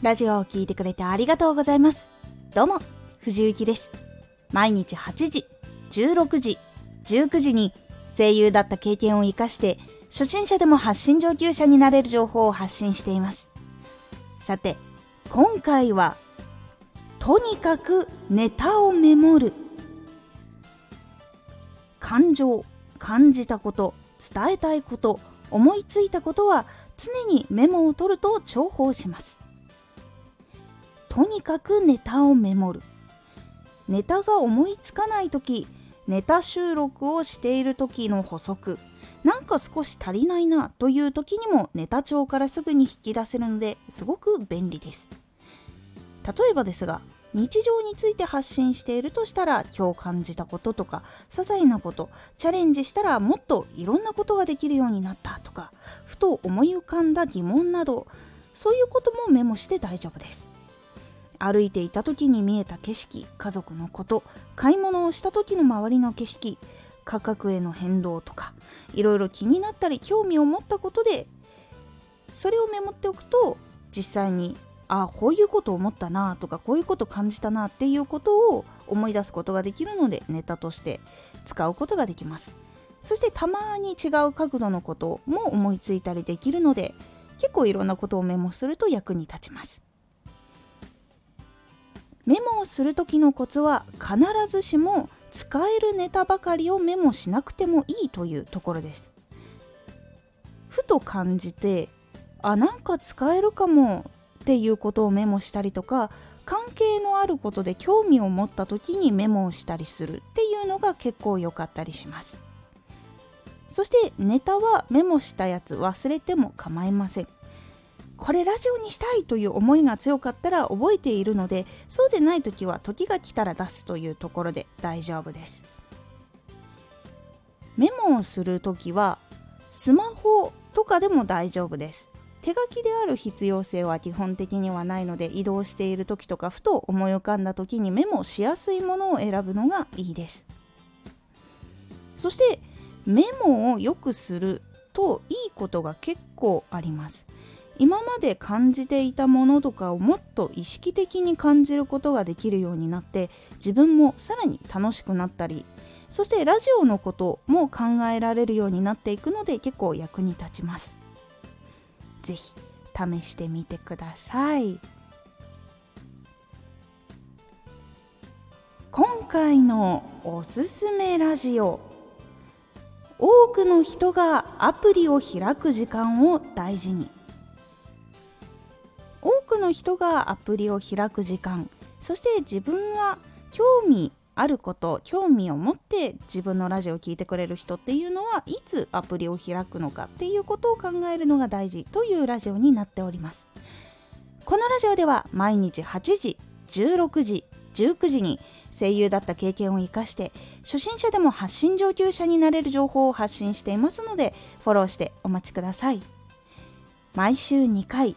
ラジオを聴いてくれてありがとうございます。どうも、藤幸です。毎日8時、16時、19時に声優だった経験を活かして初心者でも発信上級者になれる情報を発信しています。さて、今回はとにかくネタをメモる感情感じたこと伝えたいこと思いついたことは常にメモを取ると重宝しますとにかくネタをメモる。ネタが思いつかない時ネタ収録をしている時の補足。なんか少し足りないなという時にもネタ帳からすぐに引き出せるのですごく便利です。例えばですが日常について発信しているとしたら今日感じたこととか些細なことチャレンジしたらもっといろんなことができるようになったとかふと思い浮かんだ疑問などそういうこともメモして大丈夫です。歩いていた時に見えた景色家族のこと買い物をした時の周りの景色価格への変動とかいろいろ気になったり興味を持ったことでそれをメモっておくと実際にああこういうこと思ったなとかこういうこと感じたなっていうことを思い出すことができるのでネタとして使うことができます。そしてたまに違う角度のことも思いついたりできるので結構いろんなことをメモすると役に立ちます。メモをする時のコツは必ずしも使えるネタばかりをメモしなくてもいいというところです。ふと感じてあなんか使えるかもっていうことをメモしたりとか関係のあることで興味を持った時にメモをしたりするっていうのが結構良かったりします。そしてネタはメモしたやつ忘れても構いません。これラジオにしたいという思いが強かったら覚えているのでそうでない時は時が来たら出すというところで大丈夫です。メモをする時はスマホとかでも大丈夫です。手書きである必要性は基本的にはないので移動している時とかふと思い浮かんだ時にメモしやすいものを選ぶのがいいです。そしてメモをよくするといいことが結構あります。今まで感じていたものとかをもっと意識的に感じることができるようになって自分もさらに楽しくなったりそしてラジオのことも考えられるようになっていくので結構役に立ちます。ぜひ試してみてください。今回のおすすめラジオ。多くの人がアプリを開く時間を大事に。多くの人がアプリを開く時間そして自分が興味あること興味を持って自分のラジオを聴いてくれる人っていうのはいつアプリを開くのかっていうことを考えるのが大事というラジオになっております。このラジオでは毎日8時16時19時に声優だった経験を生かして初心者でも発信上級者になれる情報を発信していますのでフォローしてお待ちください。毎週2回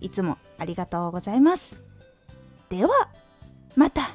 いつもありがとうございます。では、また